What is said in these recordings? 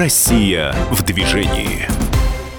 Россия в движении.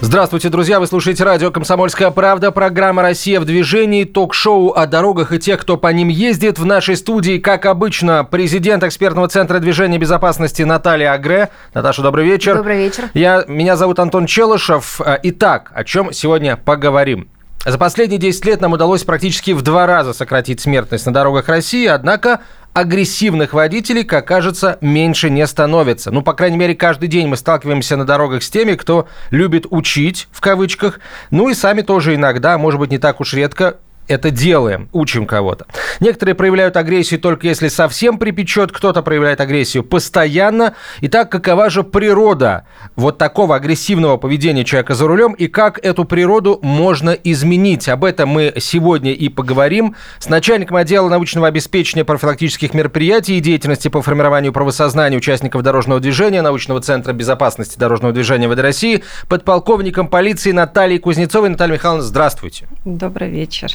Здравствуйте, друзья! Вы слушаете радио «Комсомольская правда», программа «Россия в движении», ток-шоу о дорогах и тех, кто по ним ездит. В нашей студии, как обычно, президент экспертного центра движения безопасности Наталья Агре. Наташа, добрый вечер. Добрый вечер. Я, меня зовут Антон Челышев. Итак, о чем сегодня поговорим? За последние 10 лет нам удалось практически в два раза сократить смертность на дорогах России, однако агрессивных водителей, как кажется, меньше не становится. Ну, по крайней мере, каждый день мы сталкиваемся на дорогах с теми, кто любит учить, в кавычках, ну и сами тоже иногда, может быть, не так уж редко, это делаем, учим кого-то. Некоторые проявляют агрессию только если совсем припечет, кто-то проявляет агрессию постоянно. Итак, какова же природа вот такого агрессивного поведения человека за рулем и как эту природу можно изменить? Об этом мы сегодня и поговорим с начальником отдела научного обеспечения профилактических мероприятий и деятельности по формированию правосознания участников дорожного движения Научного центра безопасности дорожного движения ВД России, подполковником полиции Натальей Кузнецовой. Наталья Михайловна, здравствуйте. Добрый вечер.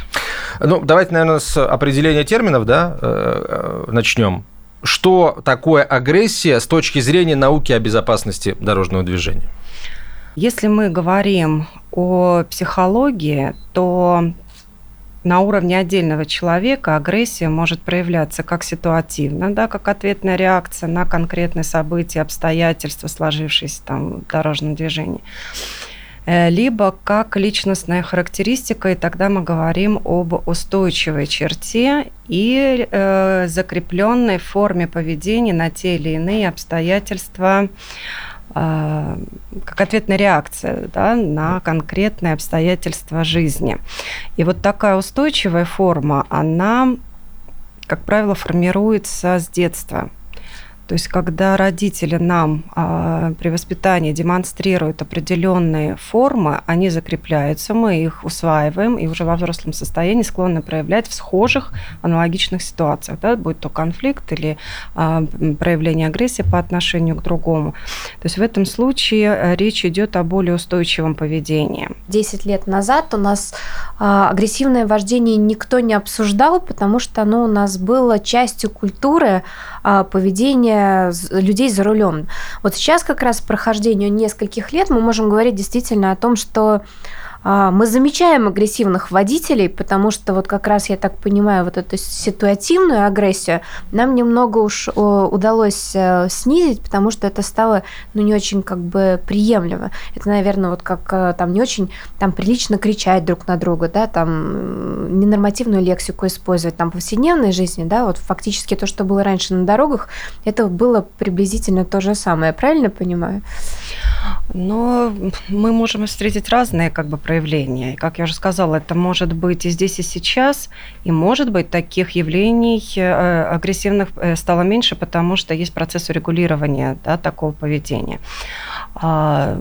Ну, давайте, наверное, с определения терминов, да, э, э, начнем. Что такое агрессия с точки зрения науки о безопасности дорожного движения? Если мы говорим о психологии, то на уровне отдельного человека агрессия может проявляться как ситуативно, да, как ответная реакция на конкретные события, обстоятельства, сложившиеся там в дорожном движении. Э, либо как личностная характеристика, и тогда мы говорим об устойчивой черте и э, закрепленной форме поведения на те или иные обстоятельства, э, как ответная реакция да, на конкретные обстоятельства жизни. И вот такая устойчивая форма, она, как правило, формируется с детства. То есть, когда родители нам а, при воспитании демонстрируют определенные формы, они закрепляются, мы их усваиваем и уже во взрослом состоянии склонны проявлять в схожих аналогичных ситуациях, да, будь то конфликт или а, проявление агрессии по отношению к другому. То есть в этом случае э, речь идет о более устойчивом поведении. Десять лет назад у нас а, агрессивное вождение никто не обсуждал, потому что оно у нас было частью культуры а, поведения людей за рулем. Вот сейчас как раз прохождению нескольких лет мы можем говорить действительно о том, что мы замечаем агрессивных водителей, потому что вот как раз, я так понимаю, вот эту ситуативную агрессию нам немного уж удалось э, снизить, потому что это стало, ну, не очень как бы приемлемо. Это, наверное, вот как э, там не очень там прилично кричать друг на друга, да, там ненормативную лексику использовать там в повседневной жизни, да, вот фактически то, что было раньше на дорогах, это было приблизительно то же самое, правильно понимаю? Но мы можем встретить разные как бы проявления. И, как я уже сказала, это может быть и здесь, и сейчас, и может быть таких явлений э, агрессивных э, стало меньше, потому что есть процесс урегулирования да, такого поведения. А,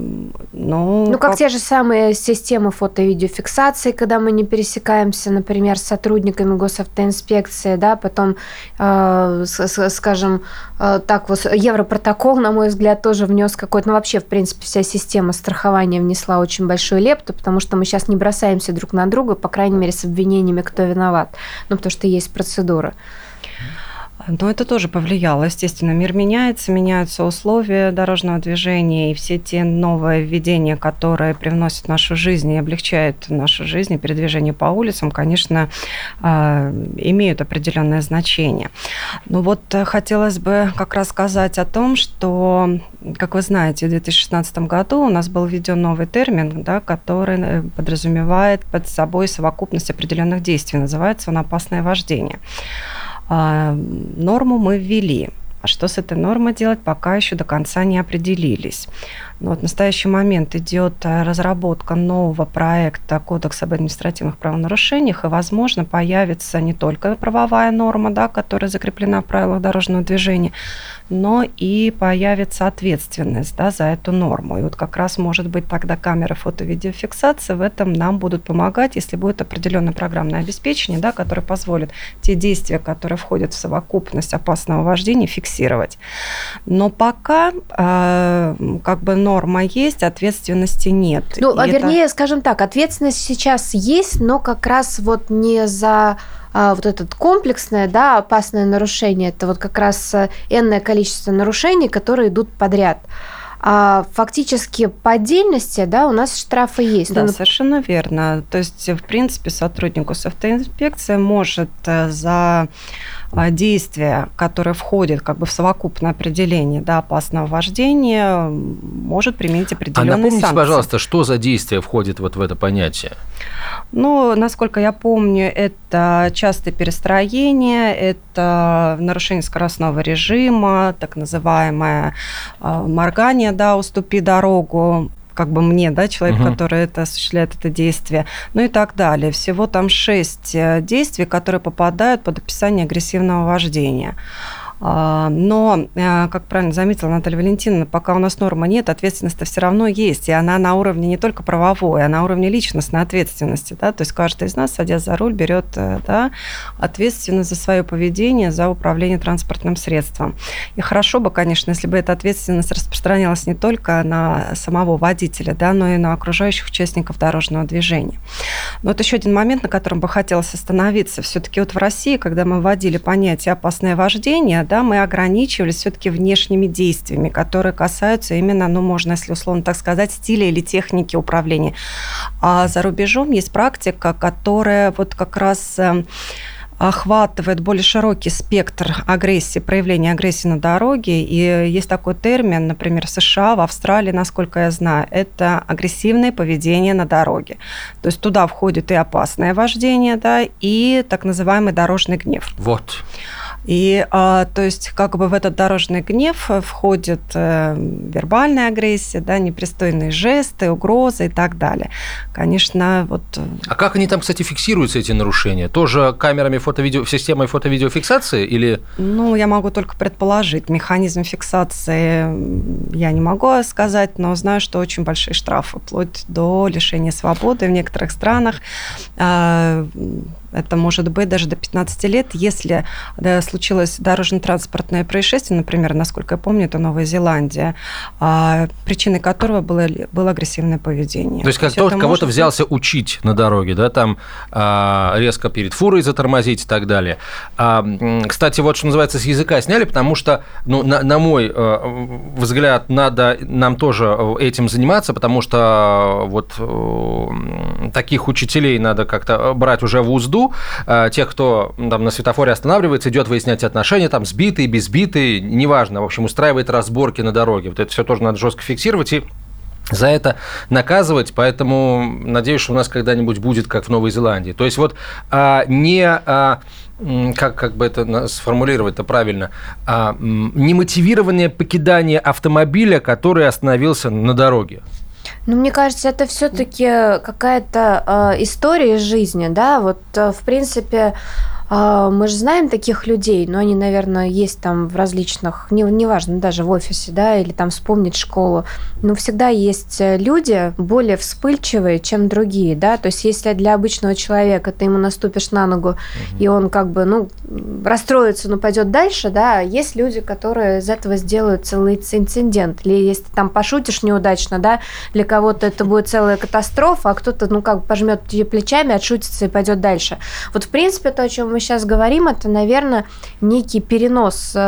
ну, ну, как, как те же самые системы фото-видеофиксации, когда мы не пересекаемся, например, с сотрудниками госавтоинспекции, да, потом, э, скажем, э, так вот, Европротокол, на мой взгляд, тоже внес какой-то, ну, вообще, в принципе, вся система страхования внесла очень большую лепту, потому что мы сейчас не бросаемся друг на друга, по крайней мере, с обвинениями, кто виноват, ну, потому что есть процедура. Но это тоже повлияло. Естественно, мир меняется, меняются условия дорожного движения, и все те новые введения, которые привносят в нашу жизнь и облегчают нашу жизнь и передвижение по улицам, конечно, а, имеют определенное значение. Но вот э, хотелось бы как раз сказать о том, что, как вы знаете, в 2016 году у нас был введен новый термин, да, который э, подразумевает под собой совокупность определенных действий. Называется он «опасное вождение». А, норму мы ввели. А что с этой нормой делать, пока еще до конца не определились. Но вот в настоящий момент идет э, разработка нового проекта Кодекса об административных правонарушениях, и, возможно, появится не только правовая норма, да, которая закреплена в правилах дорожного движения, но и появится ответственность да, за эту норму. И вот как раз, может быть, тогда камеры фото-видеофиксации в этом нам будут помогать, если будет определенное программное обеспечение, да, которое позволит те действия, которые входят в совокупность опасного вождения, фиксировать. Но пока э, как бы норма есть, ответственности нет. Ну, а вернее, скажем так, ответственность сейчас есть, но как раз вот не за а, вот этот комплексное, да, опасное нарушение, это вот как раз энное количество нарушений, которые идут подряд. а фактически по отдельности, да, у нас штрафы есть. Да, ну, совершенно верно. То есть, в принципе, сотруднику с автоинспекцией может э, за а, действия, которые входят как бы в совокупное определение да, опасного вождения, может применить определенные а напомните, санкции. пожалуйста, что за действие входит вот в это понятие? Ну, насколько я помню, это частое перестроение, это нарушение скоростного режима, так называемое а, моргание, да, уступи дорогу, как бы мне, да, человек, угу. который это осуществляет это действие, ну и так далее. Всего там шесть э, действий, которые попадают под описание агрессивного вождения. А, но, э, как правильно заметила Наталья Валентиновна, пока у нас нормы нет, ответственность все равно есть, и она на уровне не только правовой, а на уровне личностной ответственности. Да? То есть каждый из нас, садясь за руль, берет э, да, ответственность за свое поведение, за управление транспортным средством. И хорошо бы, конечно, если бы эта ответственность распространялась не только на самого водителя, да, но и на окружающих участников дорожного движения. Но вот еще один момент, на котором бы хотелось остановиться. Все-таки вот в России, когда мы вводили понятие «опасное вождение», да, мы ограничивались все-таки внешними действиями, которые касаются именно, ну, можно, если условно так сказать, стиля или техники управления. А за рубежом есть практика, которая вот как раз эм, охватывает более широкий спектр агрессии, проявления агрессии на дороге. И есть такой термин, например, в США, в Австралии, насколько я знаю, это агрессивное поведение на дороге. То есть туда входит и опасное вождение, да, и так называемый дорожный гнев. Вот. И, а, то есть, как бы в этот дорожный гнев входит э, вербальная агрессия, да, непристойные жесты, угрозы и так далее. Конечно, вот... Э, а как они там, кстати, фиксируются, эти нарушения? Тоже камерами фото-видео, системой фото-видеофиксации или... Ну, я могу только предположить. Механизм фиксации я не могу сказать, но знаю, что очень большие штрафы, вплоть до лишения свободы в некоторых странах а, это может быть даже до 15 лет, если да, случилось дорожно-транспортное происшествие, например, насколько я помню, это Новая Зеландия, а, причиной которого было, было агрессивное поведение. То есть, как То кого-то может... взялся учить на дороге, да, там а, резко перед фурой затормозить и так далее. А, кстати, вот что называется, с языка сняли, потому что, ну, на, на мой э, взгляд, надо нам тоже этим заниматься, потому что вот э, таких учителей надо как-то брать уже в узду, э, тех, кто там на светофоре останавливается, идет выяснять отношения, там сбитые, безбитые, неважно, в общем, устраивает разборки на дороге. Вот это все тоже надо жестко фиксировать и за это наказывать, поэтому надеюсь, что у нас когда-нибудь будет, как в Новой Зеландии. То есть вот а, не... А, как, как бы это сформулировать-то правильно, а, немотивированное покидание автомобиля, который остановился на дороге. Ну, мне кажется, это все-таки какая-то э, история из жизни, да. Вот, э, в принципе, мы же знаем таких людей, но они, наверное, есть там в различных, не, неважно, даже в офисе, да, или там вспомнить школу, но всегда есть э, люди более вспыльчивые, чем другие, да, то есть если для обычного человека ты ему наступишь на ногу, угу. и он как бы, ну, расстроится, но пойдет дальше, да, есть люди, которые из этого сделают целый инцидент, или если ты там пошутишь неудачно, да, для кого-то это будет целая катастрофа, а кто-то, ну, как бы пожмет плечами, отшутится и пойдет дальше. Вот, в принципе, то, о чем мы сейчас говорим, это, наверное, некий перенос, э,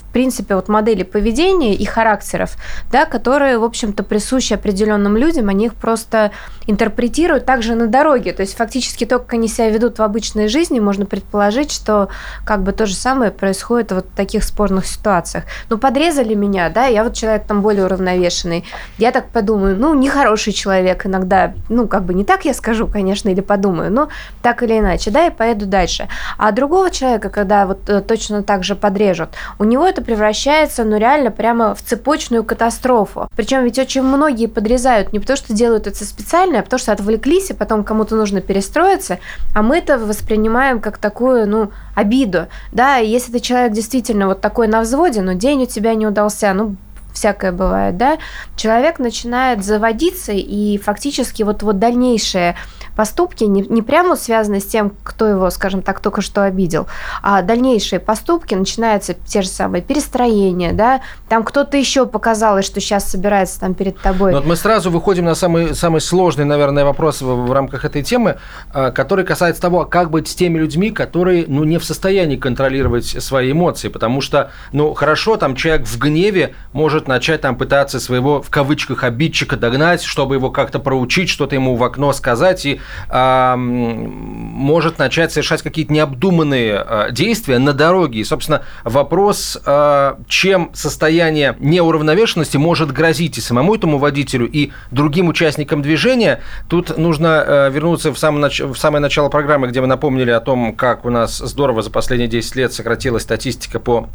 в принципе, вот модели поведения и характеров, да, которые, в общем-то, присущи определенным людям, они их просто интерпретируют также на дороге. То есть фактически то, как они себя ведут в обычной жизни, можно предположить, что как бы то же самое происходит вот в таких спорных ситуациях. Ну, подрезали меня, да, я вот человек там более уравновешенный. Я так подумаю, ну, нехороший человек иногда, ну, как бы не так я скажу, конечно, или подумаю, но так или иначе, да, и поеду дальше. А другого человека, когда вот э, точно так же подрежут, у него это превращается, ну, реально прямо в цепочную катастрофу. Причем ведь очень многие подрезают не потому, что делают это специально, а потому что отвлеклись, и потом кому-то нужно перестроиться, а мы это воспринимаем как такую, ну, обиду. Да, если ты человек действительно вот такой на взводе, но день у тебя не удался, ну, всякое бывает, да, человек начинает заводиться, и фактически вот, вот дальнейшее поступки не, не прямо связаны с тем, кто его, скажем так, только что обидел, а дальнейшие поступки, начинаются те же самые перестроения, да, там кто-то еще показалось, что сейчас собирается там перед тобой. Но вот мы сразу выходим на самый, самый сложный, наверное, вопрос в, в рамках этой темы, а, который касается того, как быть с теми людьми, которые, ну, не в состоянии контролировать свои эмоции, потому что, ну, хорошо, там человек в гневе может начать там пытаться своего, в кавычках, обидчика догнать, чтобы его как-то проучить, что-то ему в окно сказать, и э, может начать совершать какие-то необдуманные э, действия на дороге. И, собственно, вопрос, э, чем состояние неуравновешенности может грозить и самому этому водителю, и другим участникам движения, тут нужно э, вернуться в, самом нач... в самое начало программы, где мы напомнили о том, как у нас здорово за последние 10 лет сократилась статистика по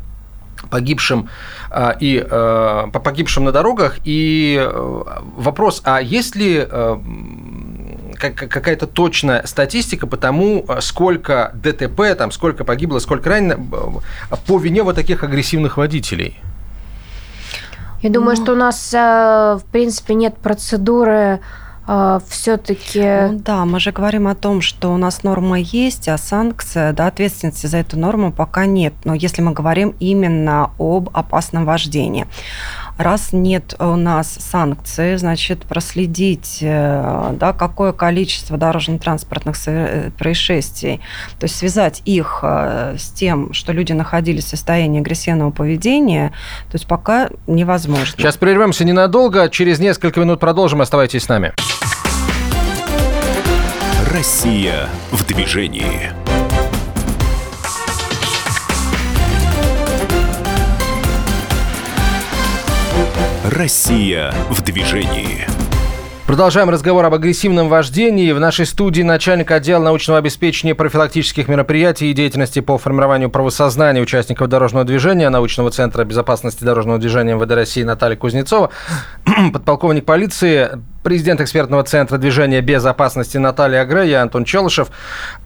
погибшим а, и а, по погибшим на дорогах. И э, вопрос, а есть ли э, какая-то точная статистика по тому, сколько ДТП, там, сколько погибло, сколько ранено по вине вот таких агрессивных водителей? Я думаю, ну... что у нас, э, в принципе, нет процедуры а, все-таки... Ну, да, мы же говорим о том, что у нас норма есть, а санкция, да, ответственности за эту норму пока нет. Но если мы говорим именно об опасном вождении. Раз нет у нас санкций, значит, проследить, э, да, какое количество дорожно-транспортных э, происшествий, то есть связать их э, с тем, что люди находились в состоянии агрессивного поведения, то есть пока невозможно. Сейчас прервемся ненадолго, через несколько минут продолжим, оставайтесь с нами. Россия в движении. Россия в движении. Продолжаем разговор об агрессивном вождении. В нашей студии начальник отдела научного обеспечения профилактических мероприятий и деятельности по формированию правосознания участников дорожного движения научного центра безопасности дорожного движения МВД России Наталья Кузнецова, подполковник полиции президент экспертного центра движения безопасности Наталья Агре, я Антон Челышев.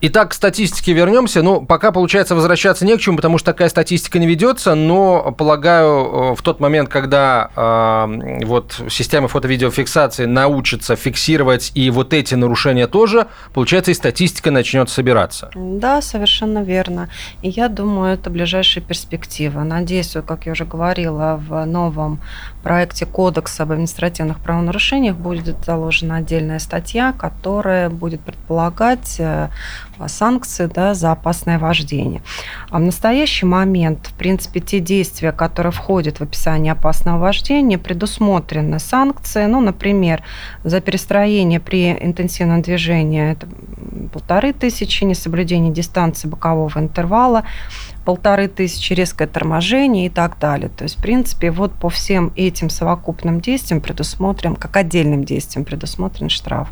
Итак, к статистике вернемся. Ну, пока, получается, возвращаться не к чему, потому что такая статистика не ведется, но, полагаю, в тот момент, когда э, вот система фото-видеофиксации научится фиксировать и вот эти нарушения тоже, получается, и статистика начнет собираться. Да, совершенно верно. И я думаю, это ближайшая перспектива. Надеюсь, как я уже говорила, в новом проекте Кодекса об административных правонарушениях будет заложена отдельная статья, которая будет предполагать э, санкции да, за опасное вождение. А в настоящий момент, в принципе, те действия, которые входят в описание опасного вождения, предусмотрены санкции. Ну, например, за перестроение при интенсивном движении это полторы тысячи, несоблюдение дистанции бокового интервала, полторы тысячи, резкое торможение и так далее. То есть, в принципе, вот по всем этим совокупным действиям предусмотрен, как отдельным действиям предусмотрен штраф.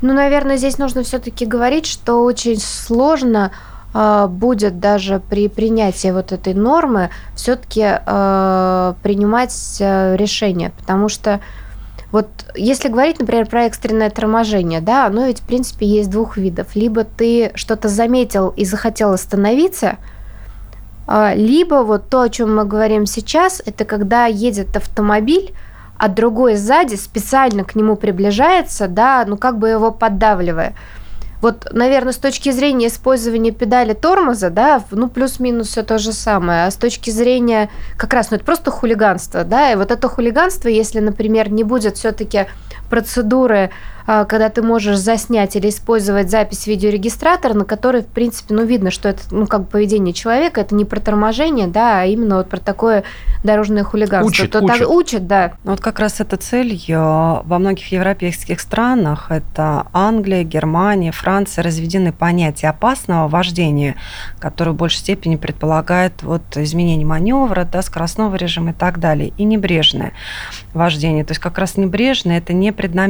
Ну, наверное, здесь нужно все-таки говорить, что очень сложно э, будет даже при принятии вот этой нормы все-таки э, принимать э, решение, потому что вот если говорить, например, про экстренное торможение, да, оно ведь, в принципе, есть двух видов. Либо ты что-то заметил и захотел остановиться – а, либо вот то, о чем мы говорим сейчас, это когда едет автомобиль, а другой сзади специально к нему приближается, да, ну как бы его поддавливая. Вот, наверное, с точки зрения использования педали тормоза, да, ну, плюс-минус все то же самое. А с точки зрения как раз, ну, это просто хулиганство, да, и вот это хулиганство, если, например, не будет все-таки процедуры а, когда ты можешь заснять или использовать запись видеорегистратора, на которой, в принципе, ну, видно, что это, ну, как бы поведение человека, это не про торможение, да, а именно вот про такое дорожное хулиганство. Учит, То учит. Так, учит, да. Вот как раз эта цель во многих европейских странах, это Англия, Германия, Франция, разведены понятия опасного вождения, которое в большей степени предполагает вот изменение маневра, да, скоростного режима и так далее, и небрежное вождение. То есть как раз небрежное – это непреднамеренное, да,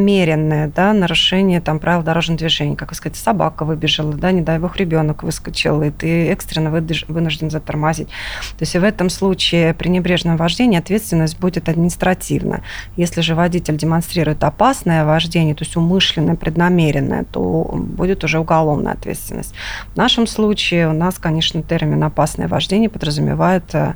да, нарушение там, правил дорожного движения, как вы сказать, собака выбежала, да, не дай бог ребенок выскочил, и ты экстренно вынужден затормозить. То есть в этом случае при небрежном вождении ответственность будет административная. Если же водитель демонстрирует опасное вождение, то есть умышленное, преднамеренное, то будет уже уголовная ответственность. В нашем случае у нас, конечно, термин «опасное вождение» подразумевает э,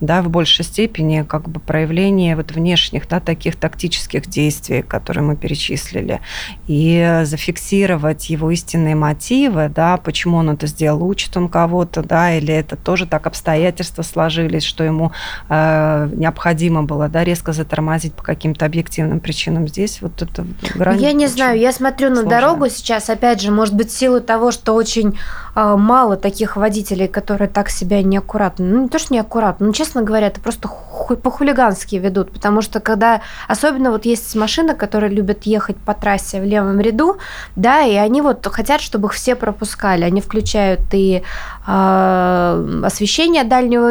да, в большей степени как бы проявление вот внешних да, таких тактических действий, которые мы перечислили. и зафиксировать его истинные мотивы, да, почему он это сделал, учит он кого-то, да, или это тоже так обстоятельства сложились, что ему э, необходимо было, да, резко затормозить по каким-то объективным причинам. Здесь вот это грань. Я не знаю, я смотрю на сложная. дорогу сейчас, опять же, может быть, в силу того, что очень мало таких водителей, которые так себя неаккуратно, ну не то, что неаккуратно, но, честно говоря, это просто по-хулигански ведут, потому что когда, особенно вот есть машины, которые любят ехать по трассе в левом ряду, да, и они вот хотят, чтобы их все пропускали, они включают и освещение дальнего,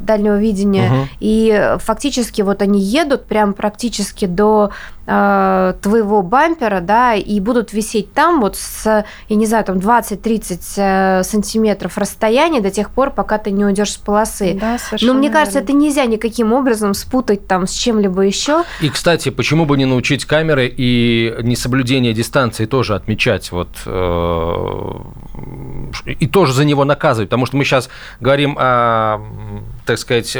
дальнего видения, угу. и фактически вот они едут прям практически до Э, твоего бампера, да, и будут висеть там вот с, я не знаю, там 20-30 э, сантиметров расстояния до тех пор, пока ты не уйдешь с полосы. Да, Но мне кажется, верно. это нельзя никаким образом спутать там с чем-либо еще. И, кстати, почему бы не научить камеры и несоблюдение дистанции тоже отмечать вот э, и тоже за него наказывать, потому что мы сейчас говорим о, так сказать,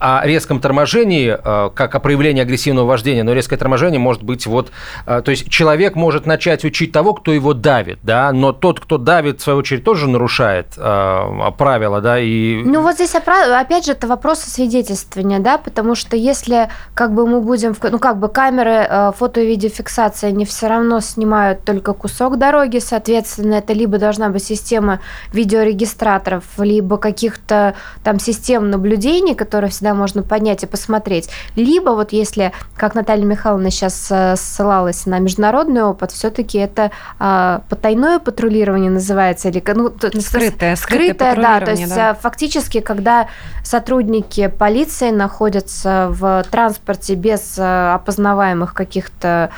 о резком торможении, э, как о проявлении агрессивного вождения, но резкое торможение может быть вот... Э, то есть человек может начать учить того, кто его давит, да, но тот, кто давит, в свою очередь, тоже нарушает э, правила, да, и... Ну вот здесь, опять же, это вопрос освидетельствования, да, потому что если как бы мы будем... Ну как бы камеры фото- и видеофиксации, они все равно снимают только кусок дороги, соответственно, это либо должна быть система видеорегистраторов, либо каких-то там систем наблюдений, которые всегда всегда можно поднять и посмотреть. Либо вот если, как Наталья Михайловна сейчас э, ссылалась на международный опыт, все-таки это а, потайное патрулирование называется, или ну, скрытое, скрытое, скрытое да, то есть да. Э, фактически, когда сотрудники полиции находятся в транспорте без э, опознаваемых каких-то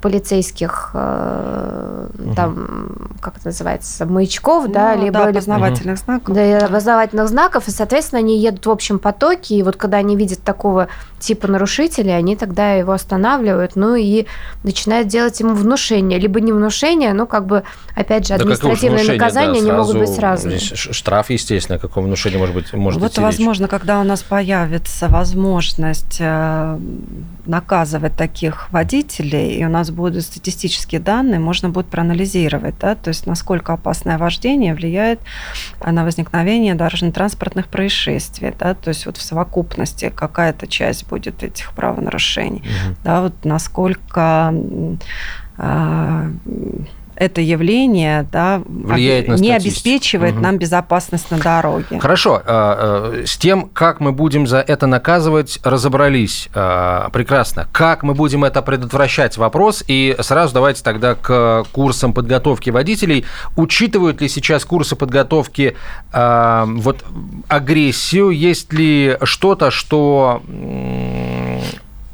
полицейских угу. там, как это называется, маячков, ну, да, либо... Да, опознавательных угу. знаков. Да, опознавательных знаков, и, соответственно, они едут в общем потоке, и вот когда они видят такого типа нарушителя, они тогда его останавливают, ну и начинают делать ему внушение, либо не внушение, но как бы, опять же, административные да наказания да, не могут быть разные. Штраф, естественно, какого внушения может быть может Вот, возможно, когда у нас появится возможность э, наказывать таких водителей, и у нас будут статистические данные, можно будет проанализировать, да, то есть насколько опасное вождение влияет на возникновение дорожно-транспортных происшествий, да, то есть вот в совокупности какая-то часть будет этих правонарушений, угу. да, вот насколько а, это явление да, Влияет на не обеспечивает угу. нам безопасность на дороге. Хорошо. А, а, с тем, как мы будем за это наказывать, разобрались. А, прекрасно. Как мы будем это предотвращать? Вопрос. И сразу давайте тогда к курсам подготовки водителей. Учитывают ли сейчас курсы подготовки вот агрессию? Есть ли что-то, что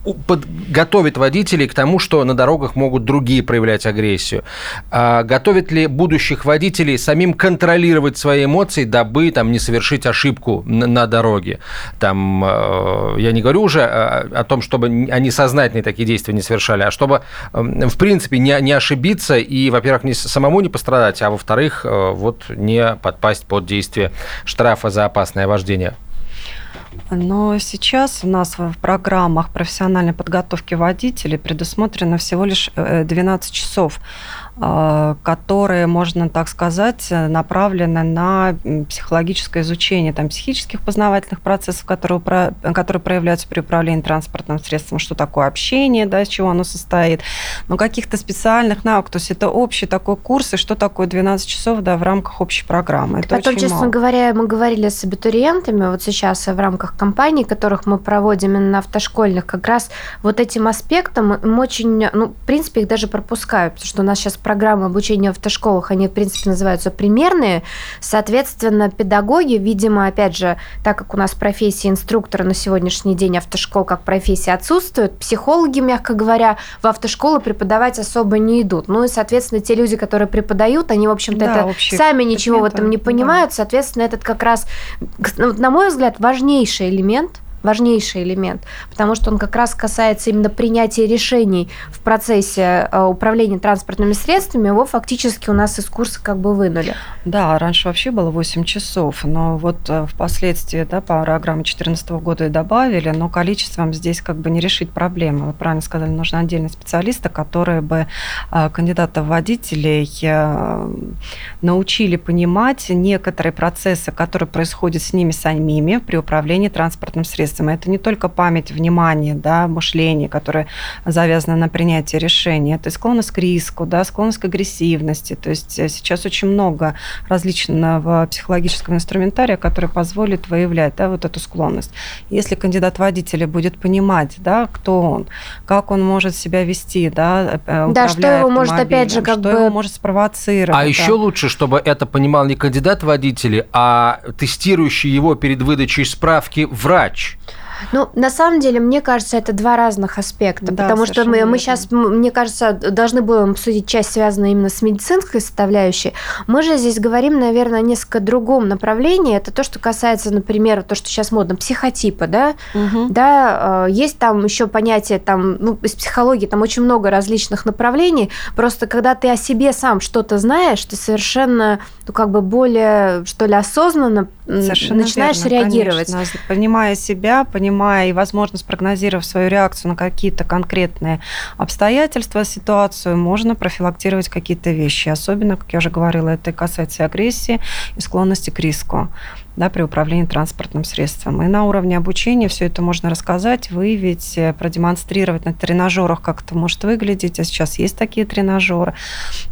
готовит водителей к тому, что на дорогах могут другие проявлять агрессию? А готовит ли будущих водителей самим контролировать свои эмоции, дабы там, не совершить ошибку на, дороге? Там, э, я не говорю уже о, о том, чтобы они сознательные такие действия не совершали, а чтобы, в принципе, не, не ошибиться и, во-первых, не, самому не пострадать, а во-вторых, э, вот не подпасть под действие штрафа за опасное вождение. Но сейчас у нас в программах профессиональной подготовки водителей предусмотрено всего лишь 12 э, часов которые, можно так сказать, направлены на психологическое изучение там, психических познавательных процессов, которые, которые проявляются при управлении транспортным средством, что такое общение, да, из чего оно состоит, но каких-то специальных навыков, то есть это общий такой курс, и что такое 12 часов да, в рамках общей программы. Это Потом, честно мало. говоря, мы говорили с абитуриентами, вот сейчас в рамках компаний, которых мы проводим именно автошкольных, как раз вот этим аспектом им очень, ну, в принципе, их даже пропускают, потому что у нас сейчас программы обучения в автошколах, они, в принципе, называются примерные. Соответственно, педагоги, видимо, опять же, так как у нас профессия инструктора на сегодняшний день автошкол как профессия отсутствует, психологи, мягко говоря, в автошколы преподавать особо не идут. Ну и, соответственно, те люди, которые преподают, они, в общем-то, да, это сами ничего в этом не понимают. Да. Соответственно, этот как раз, на мой взгляд, важнейший элемент – важнейший элемент, потому что он как раз касается именно принятия решений в процессе э, управления транспортными средствами, его фактически у нас из курса как бы вынули. Да, раньше вообще было 8 часов, но вот э, впоследствии, да, по программе 2014 года и добавили, но количеством здесь как бы не решить проблемы. Вы правильно сказали, нужно отдельный специалиста, которые бы э, кандидатов водителей научили понимать некоторые процессы, которые происходят с ними самими при управлении транспортным средством. Это не только память, внимание, да, мышление, которое завязано на принятии решений, это склонность к риску, да, склонность к агрессивности. То есть э, сейчас очень много различного психологического инструментария, который позволит выявлять да, вот эту склонность. Если кандидат водителя будет понимать, да, кто он, как он может себя вести, да, э, да, что его может опять же как что бы его может спровоцировать. А да. еще лучше, чтобы это понимал не кандидат водителя, а тестирующий его перед выдачей справки врач. Ну, на самом деле, мне кажется, это два разных аспекта, да, потому что мы, мы сейчас, мне кажется, должны будем обсудить часть, связанную именно с медицинской составляющей. Мы же здесь говорим, наверное, о несколько другом направлении. Это то, что касается, например, то, что сейчас модно, психотипа, да, угу. да, э, есть там еще понятие, там, ну, из психологии там очень много различных направлений, просто когда ты о себе сам что-то знаешь, ты совершенно, ну, как бы более, что ли, осознанно Совершенно начинаешь верно, реагировать. Конечно. Понимая себя, понимая и, возможно, спрогнозировав свою реакцию на какие-то конкретные обстоятельства, ситуацию, можно профилактировать какие-то вещи. Особенно, как я уже говорила, это касается агрессии и склонности к риску да, при управлении транспортным средством. И на уровне обучения все это можно рассказать, выявить, э, продемонстрировать на тренажерах, как это может выглядеть. А сейчас есть такие тренажеры.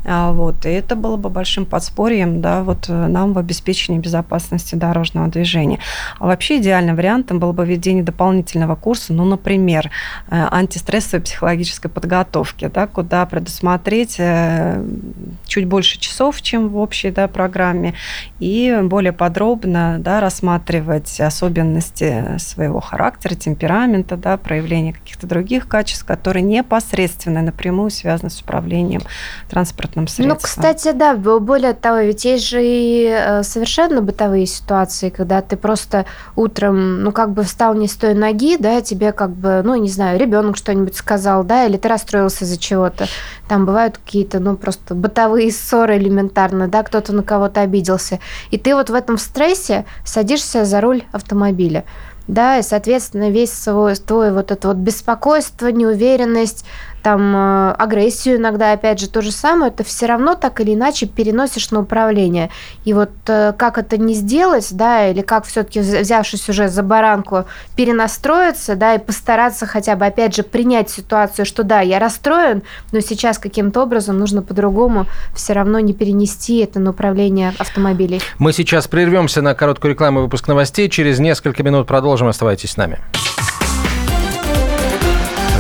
А, вот. И это было бы большим подспорьем да, вот э, нам в обеспечении безопасности дорожного движения. А вообще идеальным вариантом было бы введение дополнительного курса, ну, например, э, антистрессовой психологической подготовки, да, куда предусмотреть чуть больше часов, чем в общей да, программе, и более подробно да, рассматривать особенности своего характера, темперамента, да, проявления каких-то других качеств, которые непосредственно напрямую связаны с управлением транспортным ну, средством. Ну, кстати, да, более того, ведь есть же и э, совершенно бытовые ситуации, когда ты просто утром, ну, как бы встал не с той ноги, да, тебе как бы, ну, не знаю, ребенок что-нибудь сказал, да, или ты расстроился из-за чего-то. Там бывают какие-то, ну, просто бытовые ссоры элементарно, да, кто-то на кого-то обиделся. И ты вот в этом стрессе садишься за руль автомобиля. Да, и, соответственно, весь свой, твой вот это вот беспокойство, неуверенность, там э, агрессию иногда, опять же, то же самое, ты все равно так или иначе переносишь на управление. И вот э, как это не сделать, да, или как все-таки взявшись уже за баранку, перенастроиться, да, и постараться хотя бы, опять же, принять ситуацию, что да, я расстроен, но сейчас каким-то образом нужно по-другому все равно не перенести это на управление автомобилей. Мы сейчас прервемся на короткую рекламу выпуск новостей. Через несколько минут продолжим. Оставайтесь с нами.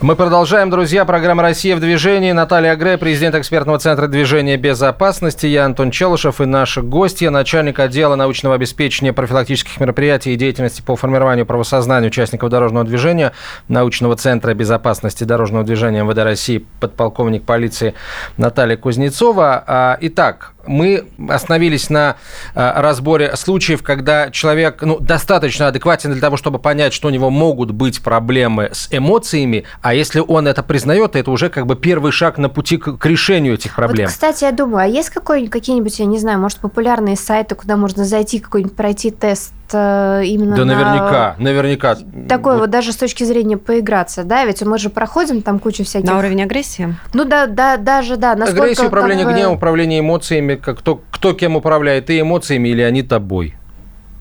Мы продолжаем, друзья. Программа «Россия в движении». Наталья Грей, президент экспертного центра движения безопасности. Я Антон Челышев и наши гости, начальник отдела научного обеспечения профилактических мероприятий и деятельности по формированию правосознания участников дорожного движения научного центра безопасности дорожного движения МВД России, подполковник полиции Наталья Кузнецова. А, итак, мы остановились на а, разборе случаев, когда человек ну, достаточно адекватен для того, чтобы понять, что у него могут быть проблемы с эмоциями, а если он это признает, это уже как бы первый шаг на пути к, к решению этих проблем. Вот, кстати, я думаю, а есть какой-нибудь, я не знаю, может, популярные сайты, куда можно зайти, какой-нибудь пройти тест э, именно Да, на... наверняка, наверняка. Такой вот. вот даже с точки зрения поиграться, да, ведь мы же проходим там кучу всяких... На уровень агрессии? Ну да, да, даже, да. Насколько, Агрессия, управление как бы... гневом, управление эмоциями, как, кто, кто кем управляет, и эмоциями или они тобой?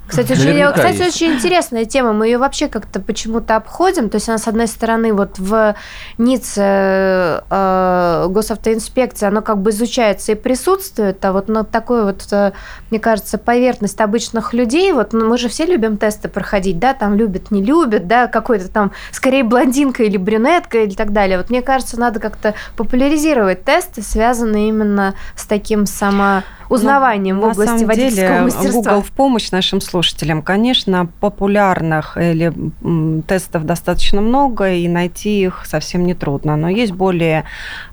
Кстати, очень, кстати очень интересная тема. Мы ее вообще как-то почему-то обходим. То есть она, с одной стороны, вот в НИЦе э, госавтоинспекции, оно как бы изучается и присутствует, а вот на такой вот, э, мне кажется, поверхность обычных людей, вот ну, мы же все любим тесты проходить, да, там любят, не любят, да, какой-то там скорее блондинка или брюнетка или так далее. Вот мне кажется, надо как-то популяризировать тесты, связанные именно с таким само узнаванием Ну, в области водительского деле, мастерства? Google в помощь нашим слушателям. Конечно, популярных или м, тестов достаточно много, и найти их совсем нетрудно. Но есть более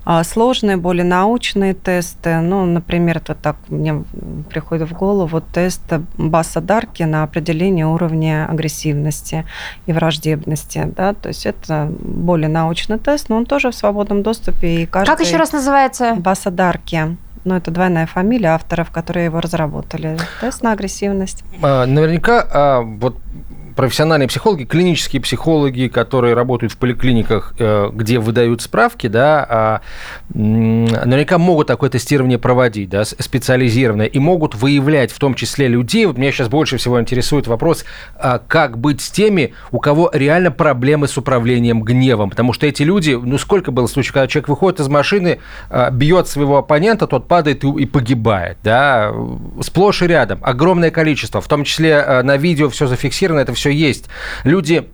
а, сложные, более научные тесты. Ну, например, вот так мне приходит в голову тест Баса Дарки на определение уровня агрессивности и враждебности. Да? То есть это более научный тест, но он тоже в свободном доступе. И каждый... Как еще раз называется? Баса Дарки. Ну, это двойная фамилия авторов, которые его разработали. Тест на агрессивность. А, Наверняка а, вот профессиональные психологи, клинические психологи, которые работают в поликлиниках, э, где выдают справки, да, а, наверняка могут такое тестирование проводить, да, специализированное, и могут выявлять в том числе людей. Вот меня сейчас больше всего интересует вопрос, а, как быть с теми, у кого реально проблемы с управлением гневом, потому что эти люди, ну сколько было случаев, когда человек выходит из машины, а, бьет своего оппонента, тот падает и, погибает, да, сплошь и рядом, огромное количество, в том числе а, на видео все зафиксировано, это все есть. Люди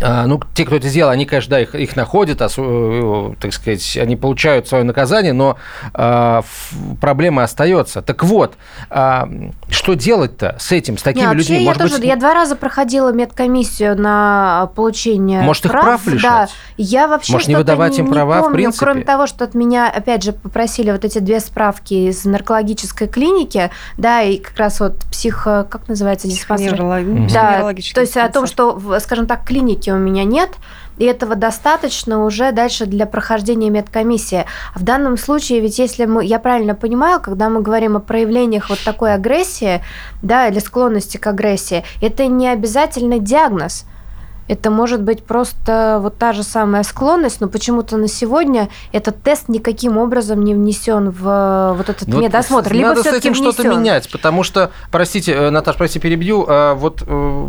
ну, те, кто это сделал, они, конечно, да, их, их находят, э, так сказать, они получают свое наказание, но а, ф- проблема остается. Так вот, а, что делать-то с этим, с такими Не, вообще, людьми? я Может тоже, быть, я два раза проходила медкомиссию на получение Может, их прав. прав Да, лишать? я вообще Может, не что-то выдавать им не права, в помню, принципе? Кроме того, что от меня, опять же, попросили вот эти две справки из наркологической клиники, да, и как раз вот психо... Как называется? диспансер? Психоневролог-. Да, психоневрологический то есть о том, что, в, скажем так, клиники у меня нет, и этого достаточно уже дальше для прохождения медкомиссии. А в данном случае, ведь если мы, я правильно понимаю, когда мы говорим о проявлениях вот такой агрессии, да, или склонности к агрессии, это не обязательно диагноз. Это может быть просто вот та же самая склонность, но почему-то на сегодня этот тест никаким образом не внесен в э, вот этот Ну, вот медосмотр. Либо надо с этим что-то менять, потому что, простите, э, Наташа, прости, перебью, э, вот э,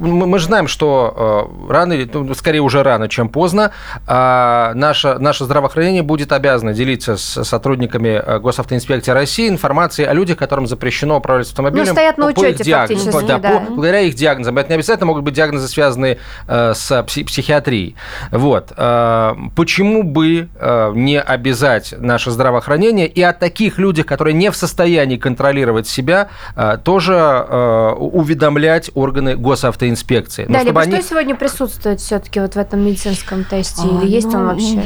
мы же знаем, что рано, или- ну, скорее уже рано, чем поздно, а, наше, наше здравоохранение будет обязано делиться с сотрудниками Госавтоинспекции России информацией о людях, которым запрещено управлять автомобилем. Ну, стоят на по- по учете диагнозу. фактически, Да, да. по- благодаря их диагнозам. Это не обязательно могут быть диагнозы, связанные э, с пси- психиатрией. Вот. Э, Почему бы э, не обязать наше здравоохранение и о таких людях, которые не в состоянии контролировать себя, тоже уведомлять органы госавтоинспекции? Ну, Да, либо чтобы что сегодня присутствует все-таки вот в этом медицинском тесте? А, Или есть он ну, вообще?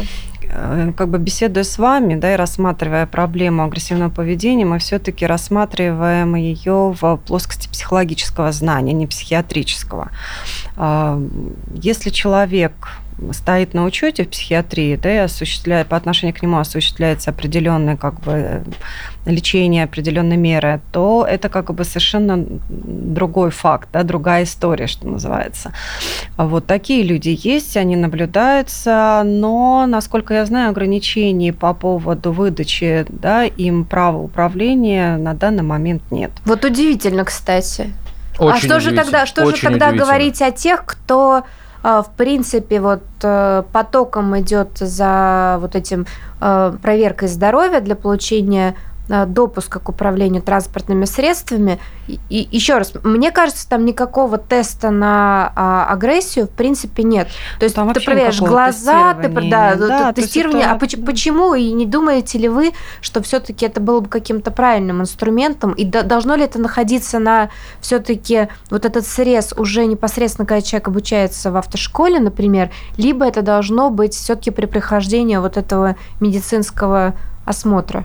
Э, как бы беседуя с вами, да, и рассматривая проблему агрессивного поведения, мы все-таки рассматриваем ее в плоскости психологического знания, не психиатрического. А, Если человек стоит на учете в психиатрии, да, и осуществляет, по отношению к нему осуществляется определенное как бы лечение, определенные меры, то это как бы совершенно другой факт, да, другая история, что называется. А Вот такие люди есть, они наблюдаются, но, насколько я знаю, ограничений по поводу выдачи да, им права управления на данный момент нет. Вот удивительно, кстати. а Очень что же тогда, что же тогда говорить о тех, кто в принципе вот э, потоком идет за вот этим э, проверкой здоровья для получения допуска к управлению транспортными средствами. И, и еще раз, мне кажется, там никакого теста на а, агрессию в принципе нет. То есть Там ты проверяешь глаза, ты, да, Да, тестирование. это- А поч- почему и не думаете ли вы, что все-таки это было бы каким-то правильным инструментом и до- должно ли это находиться на все-таки вот этот срез уже непосредственно, когда человек обучается в автошколе, например, либо это должно быть все-таки при прохождении вот этого медицинского осмотра?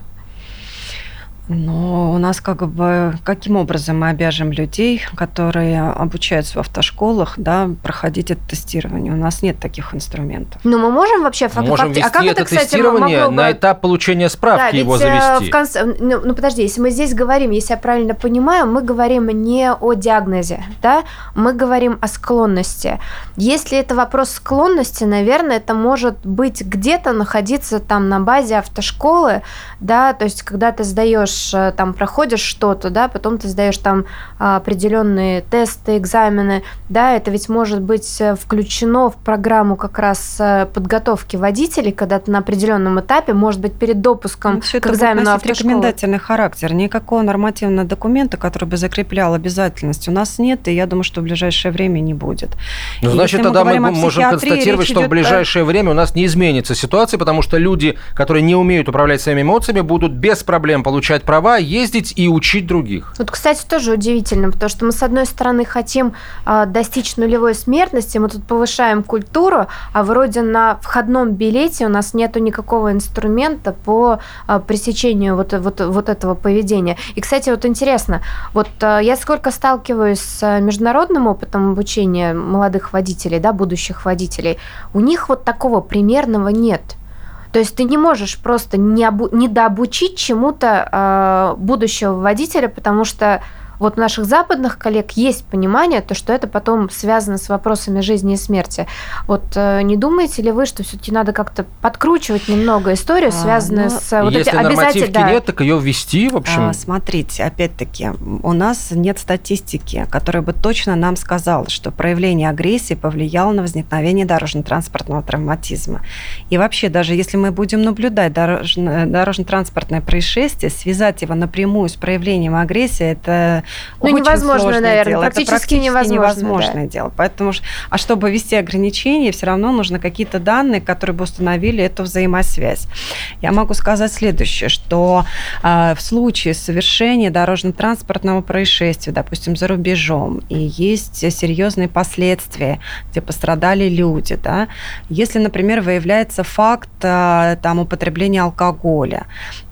Но у нас как бы каким образом мы обяжем людей, которые обучаются в автошколах, да, проходить это тестирование? У нас нет таких инструментов. Ну, мы можем вообще Мы можем вести А как это, это кстати, тестирование могло бы- на этап получения справки Да, его ведь, э, завести. В конце, ну, ну, подожди, если мы здесь говорим, если я правильно понимаю, мы говорим не о диагнозе, да, мы говорим о склонности. Если это вопрос склонности, наверное, это может быть где-то находиться там на базе автошколы, да, то есть когда ты сдаешь, э, там проходишь что-то, да, потом ты сдаешь там а, определенные тесты, экзамены, да, это ведь может быть э, включено в программу как раз э, подготовки водителей, когда ты на определенном этапе, может быть, перед допуском Все к экзамену автошколы. рекомендательный характер. Никакого нормативного документа, который бы закреплял обязательность, у нас нет, и я думаю, что в ближайшее время не будет. Ну, И значит, мы тогда мы, можем констатировать, что в идет о- ближайшее время у нас не изменится ситуация, потому что люди, которые не умеют управлять своими эмоциями, будут без проблем получать получать права, ездить и учить других. Вот, кстати, тоже удивительно, потому что мы, с одной стороны, хотим э, достичь нулевой смертности, мы тут повышаем культуру, а вроде на входном билете у нас нету никакого инструмента по э, пресечению вот, вот, вот этого поведения. И, кстати, вот интересно, вот э, я сколько сталкиваюсь с международным опытом обучения молодых водителей, да, будущих водителей, у них вот такого примерного нет. То есть ты не можешь просто не, обу- не дообучить чему-то э, будущего водителя, потому что вот у наших западных коллег есть понимание, то, что это потом связано с вопросами жизни и смерти. Вот э, не думаете ли вы, что все-таки надо как-то подкручивать немного историю, связанную А, ну, с э, вот Если эти обязательно... да. нет, так ее ввести, в общем. А, смотрите, опять-таки, у нас нет статистики, которая бы точно нам сказала, что проявление агрессии повлияло на возникновение дорожно-транспортного травматизма. И вообще, даже если мы будем наблюдать дорожно- дорожно-транспортное происшествие, связать его напрямую с проявлением агрессии, это Ну, очень невозможно, сложное наверное, дело. Это практически невозможно, невозможное дело. Поэтому, а чтобы ввести ограничения, все равно нужны какие-то данные, которые бы установили эту взаимосвязь. Я могу сказать следующее, что а, в случае совершения дорожно-транспортного происшествия, допустим, за рубежом, и есть серьезные последствия, где пострадали люди, да, если, например, выявляется факт а, там, употребления алкоголя,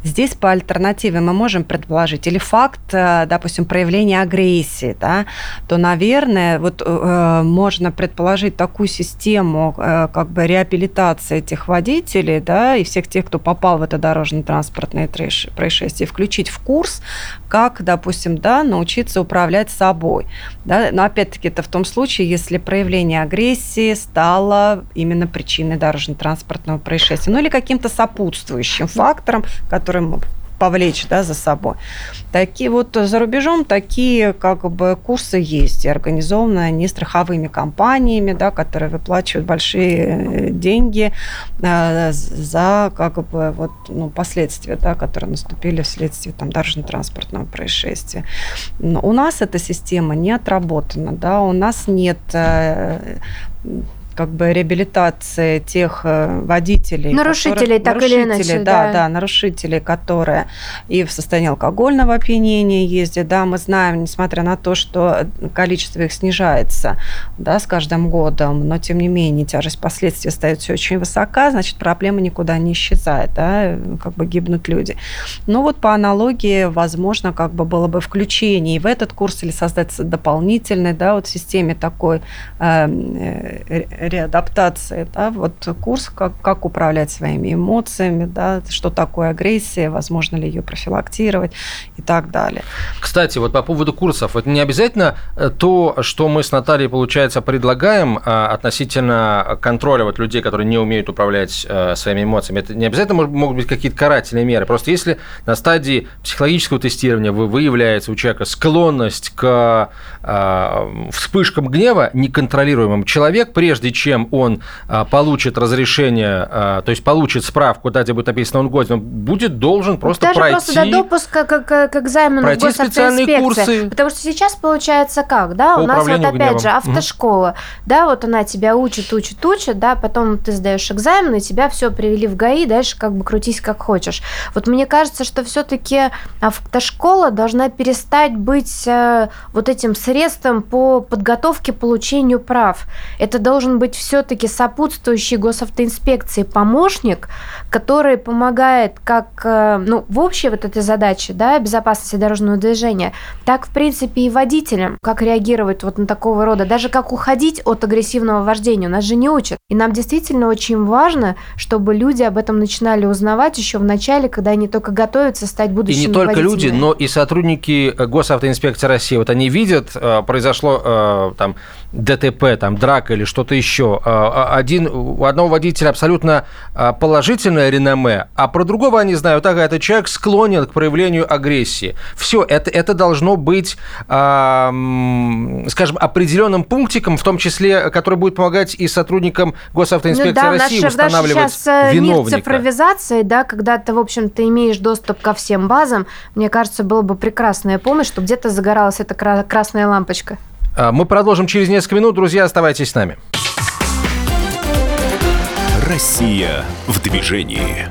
здесь по альтернативе мы можем предположить, или факт, а, допустим, проявления агрессии, да, то, наверное, вот э, можно предположить такую систему э, как бы реабилитации этих водителей, да, и всех тех, кто попал в это дорожно-транспортное происшествие, включить в курс, как, допустим, да, научиться управлять собой. Да? Но опять-таки это в том случае, если проявление агрессии стало именно причиной дорожно-транспортного происшествия, ну или каким-то сопутствующим фактором, которым повлечь да, за собой. Такие вот за рубежом такие как бы курсы есть, и они страховыми компаниями, да, которые выплачивают большие э, деньги э, за как бы вот, ну, последствия, да, которые наступили вследствие там, дорожно-транспортного происшествия. Но у нас эта система не отработана, да, у нас нет э, как бы реабилитации тех э, водителей. Нарушителей, которых- так или нарушителей, иначе, да, да. да, нарушителей, которые и в состоянии алкогольного опьянения ездят, да, мы знаем, несмотря на то, что количество их снижается, да, с каждым годом, но тем не менее тяжесть последствий остается очень высока, значит, проблема никуда не исчезает, да, как бы гибнут люди. Ну вот по аналогии, возможно, как бы было бы включение в этот курс или создать дополнительный, да, вот в системе такой э, э, реадаптации, да, вот курс, как, как управлять своими эмоциями, да, что такое агрессия, возможно ли ее профилактировать и так далее. Кстати, вот по поводу курсов, это не обязательно э, то, что мы с Натальей, получается, предлагаем а, относительно контроля вот людей, которые не умеют управлять э, своими эмоциями. Это не обязательно могут быть какие-то карательные меры. Просто если на стадии психологического тестирования вы- выявляется у человека склонность к э, вспышкам гнева неконтролируемым, человек, прежде чем он э, получит разрешение, э, то есть получит справку, да, где будет написано он годен, он будет должен просто Даже пройти... просто до допуска к, к- к экзамену пройти специальные курсы. Потому что сейчас получается как, да, По у нас вот опять гневом. же автошкола, да, вот она тебя учит, учит, учит, да, потом ты сдаешь экзамен, и тебя все привели в ГАИ, дальше как бы крутись как хочешь. Вот мне кажется, что все-таки автошкола должна перестать быть э, вот этим средством по подготовке получению прав. Это должен быть все-таки сопутствующий госавтоинспекции помощник, который помогает как, э, ну, в общей вот этой задаче, да, безопасности дорожного движения, так, в принципе, и водителям, как реагировать вот на такого рода, даже как уходить от агрессивного вождения, нас же не учат. И нам действительно очень важно, чтобы люди об этом начинали узнавать еще в начале, когда они только готовятся стать будущими И не только люди, но и сотрудники э, Госавтоинспекции России. Вот они видят, э, произошло там ДТП, там драка или что-то еще. Э, Один, у одного водителя абсолютно э, положительное реноме, а про другого они знают, ага, этот человек склонен к проявлению агрессии. Все, это, это должно быть, э, скажем, определенным пунктиком, в том числе, который будет помогать и сотрудникам Госавтоинспекции Ну да, России наш, устанавливать сейчас э, мир виновника. цифровизации, да, когда ты, в общем-то, имеешь доступ ко всем базам, мне кажется, было бы прекрасная помощь, что где-то загоралась эта кра- красная лампочка. А, мы продолжим через несколько минут. Друзья, оставайтесь с нами. Россия в движении.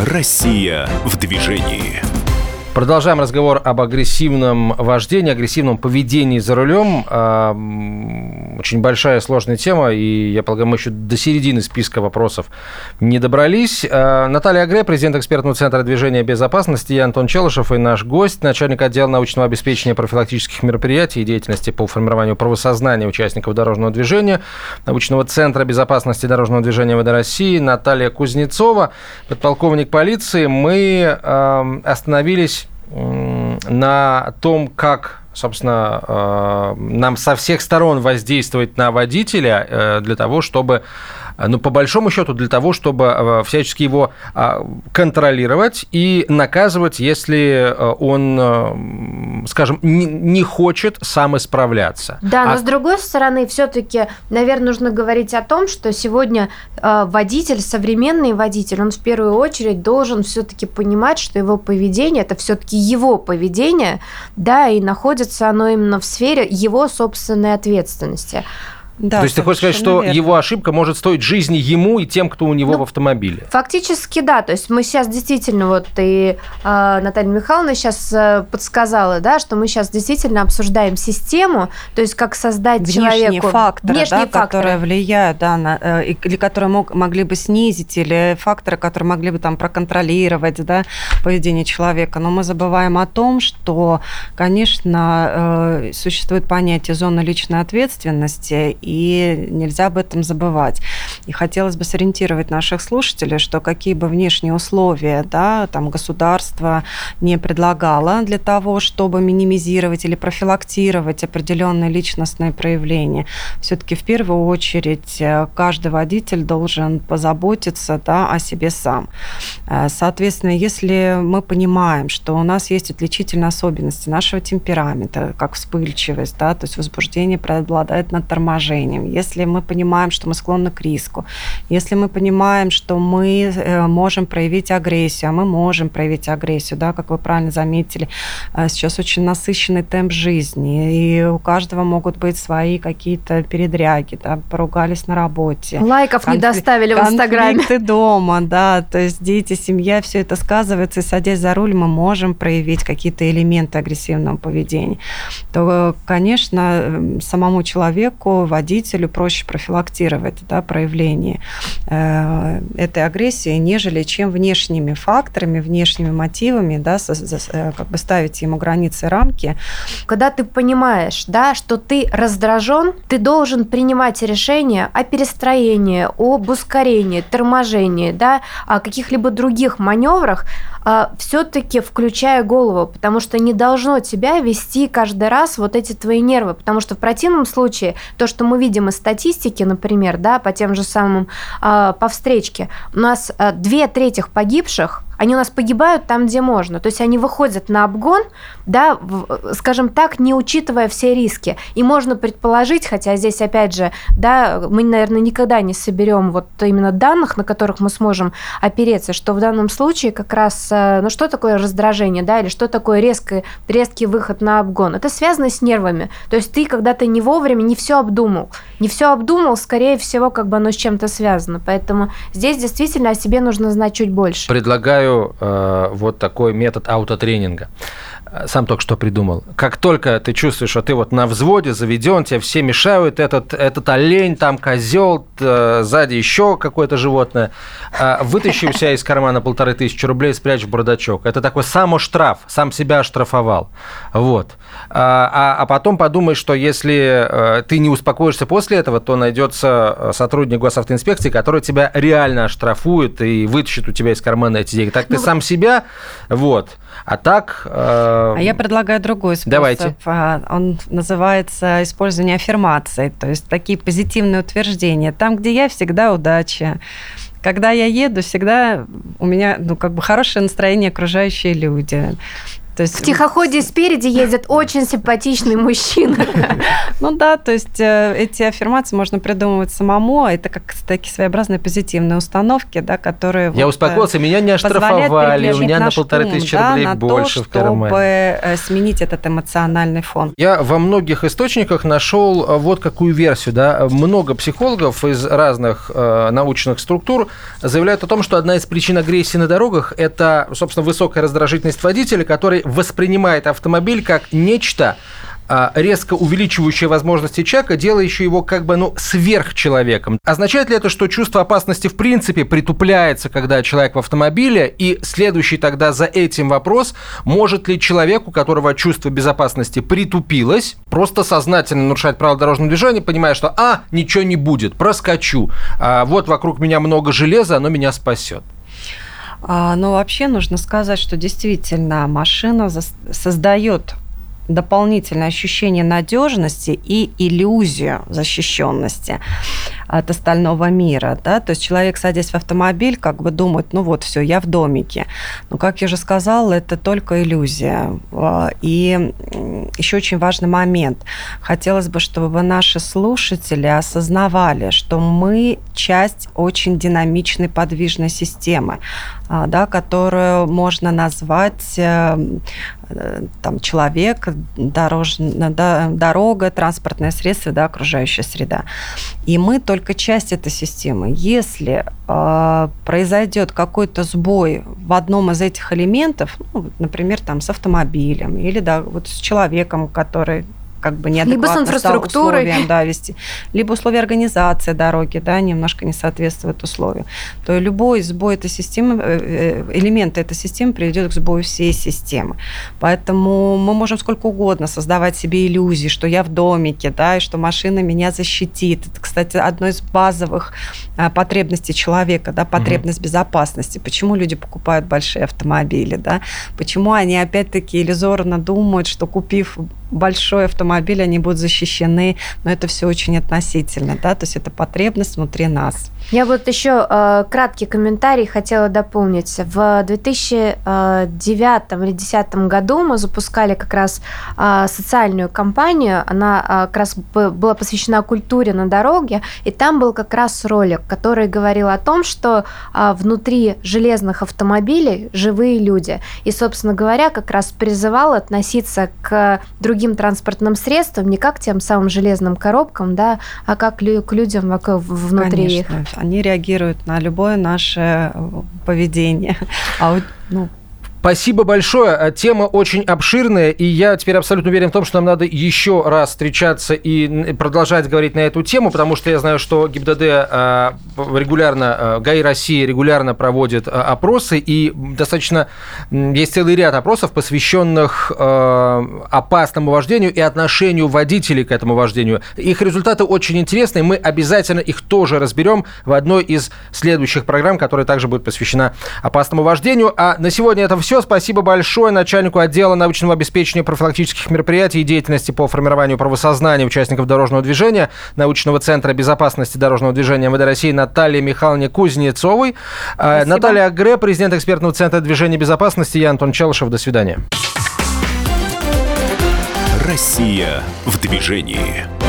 Россия в движении. Продолжаем разговор об агрессивном вождении, агрессивном поведении за рулем. А, Очень большая сложная тема, и я полагаю, мы еще до середины списка вопросов не добрались. А, Наталья Агре, президент экспертного центра движения безопасности, я Антон Челышев и наш гость, начальник отдела научного обеспечения профилактических мероприятий и деятельности по формированию правосознания участников дорожного движения научного центра безопасности дорожного движения ВД России Наталья Кузнецова, подполковник полиции. Мы остановились на том, как собственно, э, нам со всех сторон воздействовать на водителя э, для того, чтобы, э, ну, по большому счету, для того, чтобы э, всячески его э, контролировать и наказывать, если он, скажем, не, хочет сам исправляться. Да, но А- с другой стороны, все-таки, наверное, нужно говорить о том, что сегодня водитель, современный водитель, он в первую очередь должен все-таки понимать, что его поведение это все-таки его поведение, да, и находится оно именно в сфере его собственной ответственности. Да, То есть ты хочешь сказать, что верно. его ошибка может стоить жизни ему и тем, кто у него Ну, в автомобиле? Фактически, да. То есть мы сейчас действительно, вот и э, Наталья Михайловна сейчас э, подсказала, да, что мы сейчас действительно обсуждаем систему, то есть как создать внешние человеку... факторы, внешние да, которые влияют, да, на, э, и- или которые мог, могли бы снизить, или факторы, которые могли бы там проконтролировать, да, поведение человека. Но мы забываем о том, что, конечно, э, существует понятие зоны личной ответственности, и нельзя об этом забывать. И хотелось бы сориентировать наших слушателей, что какие бы внешние условия, да, там государство не предлагало для того, чтобы минимизировать или профилактировать определенные личностные проявления. Все-таки в первую очередь э, каждый водитель должен позаботиться да, о себе сам. Э, Соответственно, если мы понимаем, что у нас есть отличительные особенности нашего темперамента, как вспыльчивость, да, то есть возбуждение преобладает над торможением, если мы понимаем, что мы склонны к риску, если мы понимаем, что мы э, можем проявить агрессию, а мы можем проявить агрессию, да, как вы правильно заметили, э, сейчас очень насыщенный темп жизни, и у каждого могут быть свои какие-то передряги, да, поругались на работе. Лайков не Конфли- доставили в Инстаграме. Конфликты дома, да, то есть дети, семья, все это сказывается, и садясь за руль, мы можем проявить какие-то элементы агрессивного поведения. То, конечно, э, самому человеку, водителю проще профилактировать да, проявление э, этой агрессии, нежели чем внешними факторами, внешними мотивами, да, со- за- э, как бы ставить ему границы, рамки. Когда ты понимаешь, да, что ты раздражен, ты должен принимать решения о перестроении, об ускорении, торможении, да, о каких-либо других маневрах, все-таки включая голову, потому что не должно тебя вести каждый раз вот эти твои нервы, потому что в противном случае то, что мы видим из статистики, например, да, по тем же самым, а, по встречке, у нас а, две трети погибших они у нас погибают там, где можно. То есть они выходят на обгон, да, в- скажем так, не учитывая все риски. И можно предположить, хотя здесь, опять же, да, мы, наверное, никогда не соберем вот именно данных, на которых мы сможем опереться, что в данном случае как раз, э, ну что такое раздражение, да, или что такое резкий, резкий выход на обгон? Это связано с нервами. То есть ты когда-то не вовремя не все обдумал. Не все обдумал, скорее всего, как бы оно с чем-то связано. Поэтому здесь действительно о себе нужно знать чуть больше. Предлагаю э, вот такой метод аутотренинга. Сам только что придумал. Как только ты чувствуешь, что ты вот на взводе заведен, тебе все мешают, этот, этот олень, там козел, э, сзади еще какое-то животное, э, вытащи у себя из кармана полторы тысячи рублей, спрячь в бардачок. Это такой самоштраф, сам себя оштрафовал. Вот. А, а потом подумай, что если э, ты не успокоишься после этого, то найдется э, сотрудник госавтоинспекции, который тебя реально оштрафует и вытащит у тебя из кармана эти деньги. Так ты сам себя, вот. А так... э, А я предлагаю другой способ. Давайте. А, Он называется использование аффирмаций, то есть такие позитивные утверждения. Там, где я, всегда удача. Когда я еду, всегда у меня ну, как бы хорошее настроение окружающие люди. То есть... В тихоходе спереди ездит очень симпатичный мужчина. Ну да, то есть э, эти аффирмации можно придумывать самому. Это как такие своеобразные позитивные установки, да, которые... Я вот, успокоился, меня не оштрафовали, у меня на полторы тысячи да, рублей больше то, в кармане. чтобы э, сменить этот эмоциональный фон. Я во многих источниках нашел э, вот какую версию. Да? Много психологов из разных э, научных структур заявляют о том, что одна из причин агрессии на дорогах – это, собственно, высокая раздражительность водителя, который воспринимает автомобиль как нечто, а, резко увеличивающее возможности человека, делающее его как бы, ну, сверхчеловеком. Означает ли это, что чувство опасности в принципе притупляется, когда человек в автомобиле? И следующий тогда за этим вопрос, может ли человек, у которого чувство безопасности притупилось, просто сознательно нарушать правила дорожного движения, понимая, что, а, ничего не будет, проскочу, а, вот вокруг меня много железа, оно меня спасет? А, но вообще нужно сказать, что действительно машина создает дополнительное ощущение надежности и иллюзию защищенности от остального мира. Да? То есть человек, садясь в автомобиль, как бы думает, ну вот, все, я в домике. Но, как я уже сказала, это только иллюзия. А, и еще очень важный момент. Хотелось бы, чтобы наши слушатели осознавали, что мы часть очень динамичной подвижной системы, а, да, которую можно назвать э, там, человек, дорож... дорога, транспортное средство, да, окружающая среда. И мы только часть этой системы. Если э, произойдет какой-то сбой в одном из этих элементов, ну, например, там с автомобилем или да, вот с человеком, который как бы неадекватно либо с инфраструктурой. условиям да, вести, либо условия организации дороги да, немножко не соответствуют условиям, то любой сбой этой системы, э, э, элемент этой системы приведет к сбою всей системы. Поэтому мы можем сколько угодно создавать себе иллюзии, что я в домике, да, и что машина меня защитит. Это, кстати, одно из базовых а, потребностей человека, да, потребность угу. безопасности. Почему люди покупают большие автомобили, да? Почему они опять-таки иллюзорно думают, что купив большой автомобиль, они будут защищены, но это все очень относительно, да, то есть это потребность внутри нас. Я вот еще э, краткий комментарий хотела дополнить. В 2009 или 2010 году мы запускали как раз э, социальную кампанию, она э, как раз была посвящена культуре на дороге, и там был как раз ролик, который говорил о том, что э, внутри железных автомобилей живые люди. И, собственно говоря, как раз призывал относиться к другим транспортным средствам не как тем самым железным коробкам, да, а как к людям внутри Конечно. их они реагируют на любое наше э, поведение. А ну, Спасибо большое. Э, тема очень обширная, и я теперь абсолютно уверен в том, что нам надо еще раз встречаться и продолжать говорить на эту тему, потому что я знаю, что ГИБДД э, регулярно, э, ГАИ России регулярно проводит опросы, и достаточно есть целый ряд опросов, посвященных опасному вождению и отношению водителей к этому вождению. Их результаты очень интересные, мы обязательно их тоже разберем в одной из следующих программ, которая также будет посвящена опасному вождению. А на сегодня это все все. Спасибо большое начальнику отдела научного обеспечения профилактических мероприятий и деятельности по формированию правосознания участников дорожного движения научного центра безопасности дорожного движения МВД России Наталье Михайловне Кузнецовой. А, Спасибо. Наталья Агре, президент экспертного центра движения безопасности. Я Антон Челышев. До свидания. Россия в движении.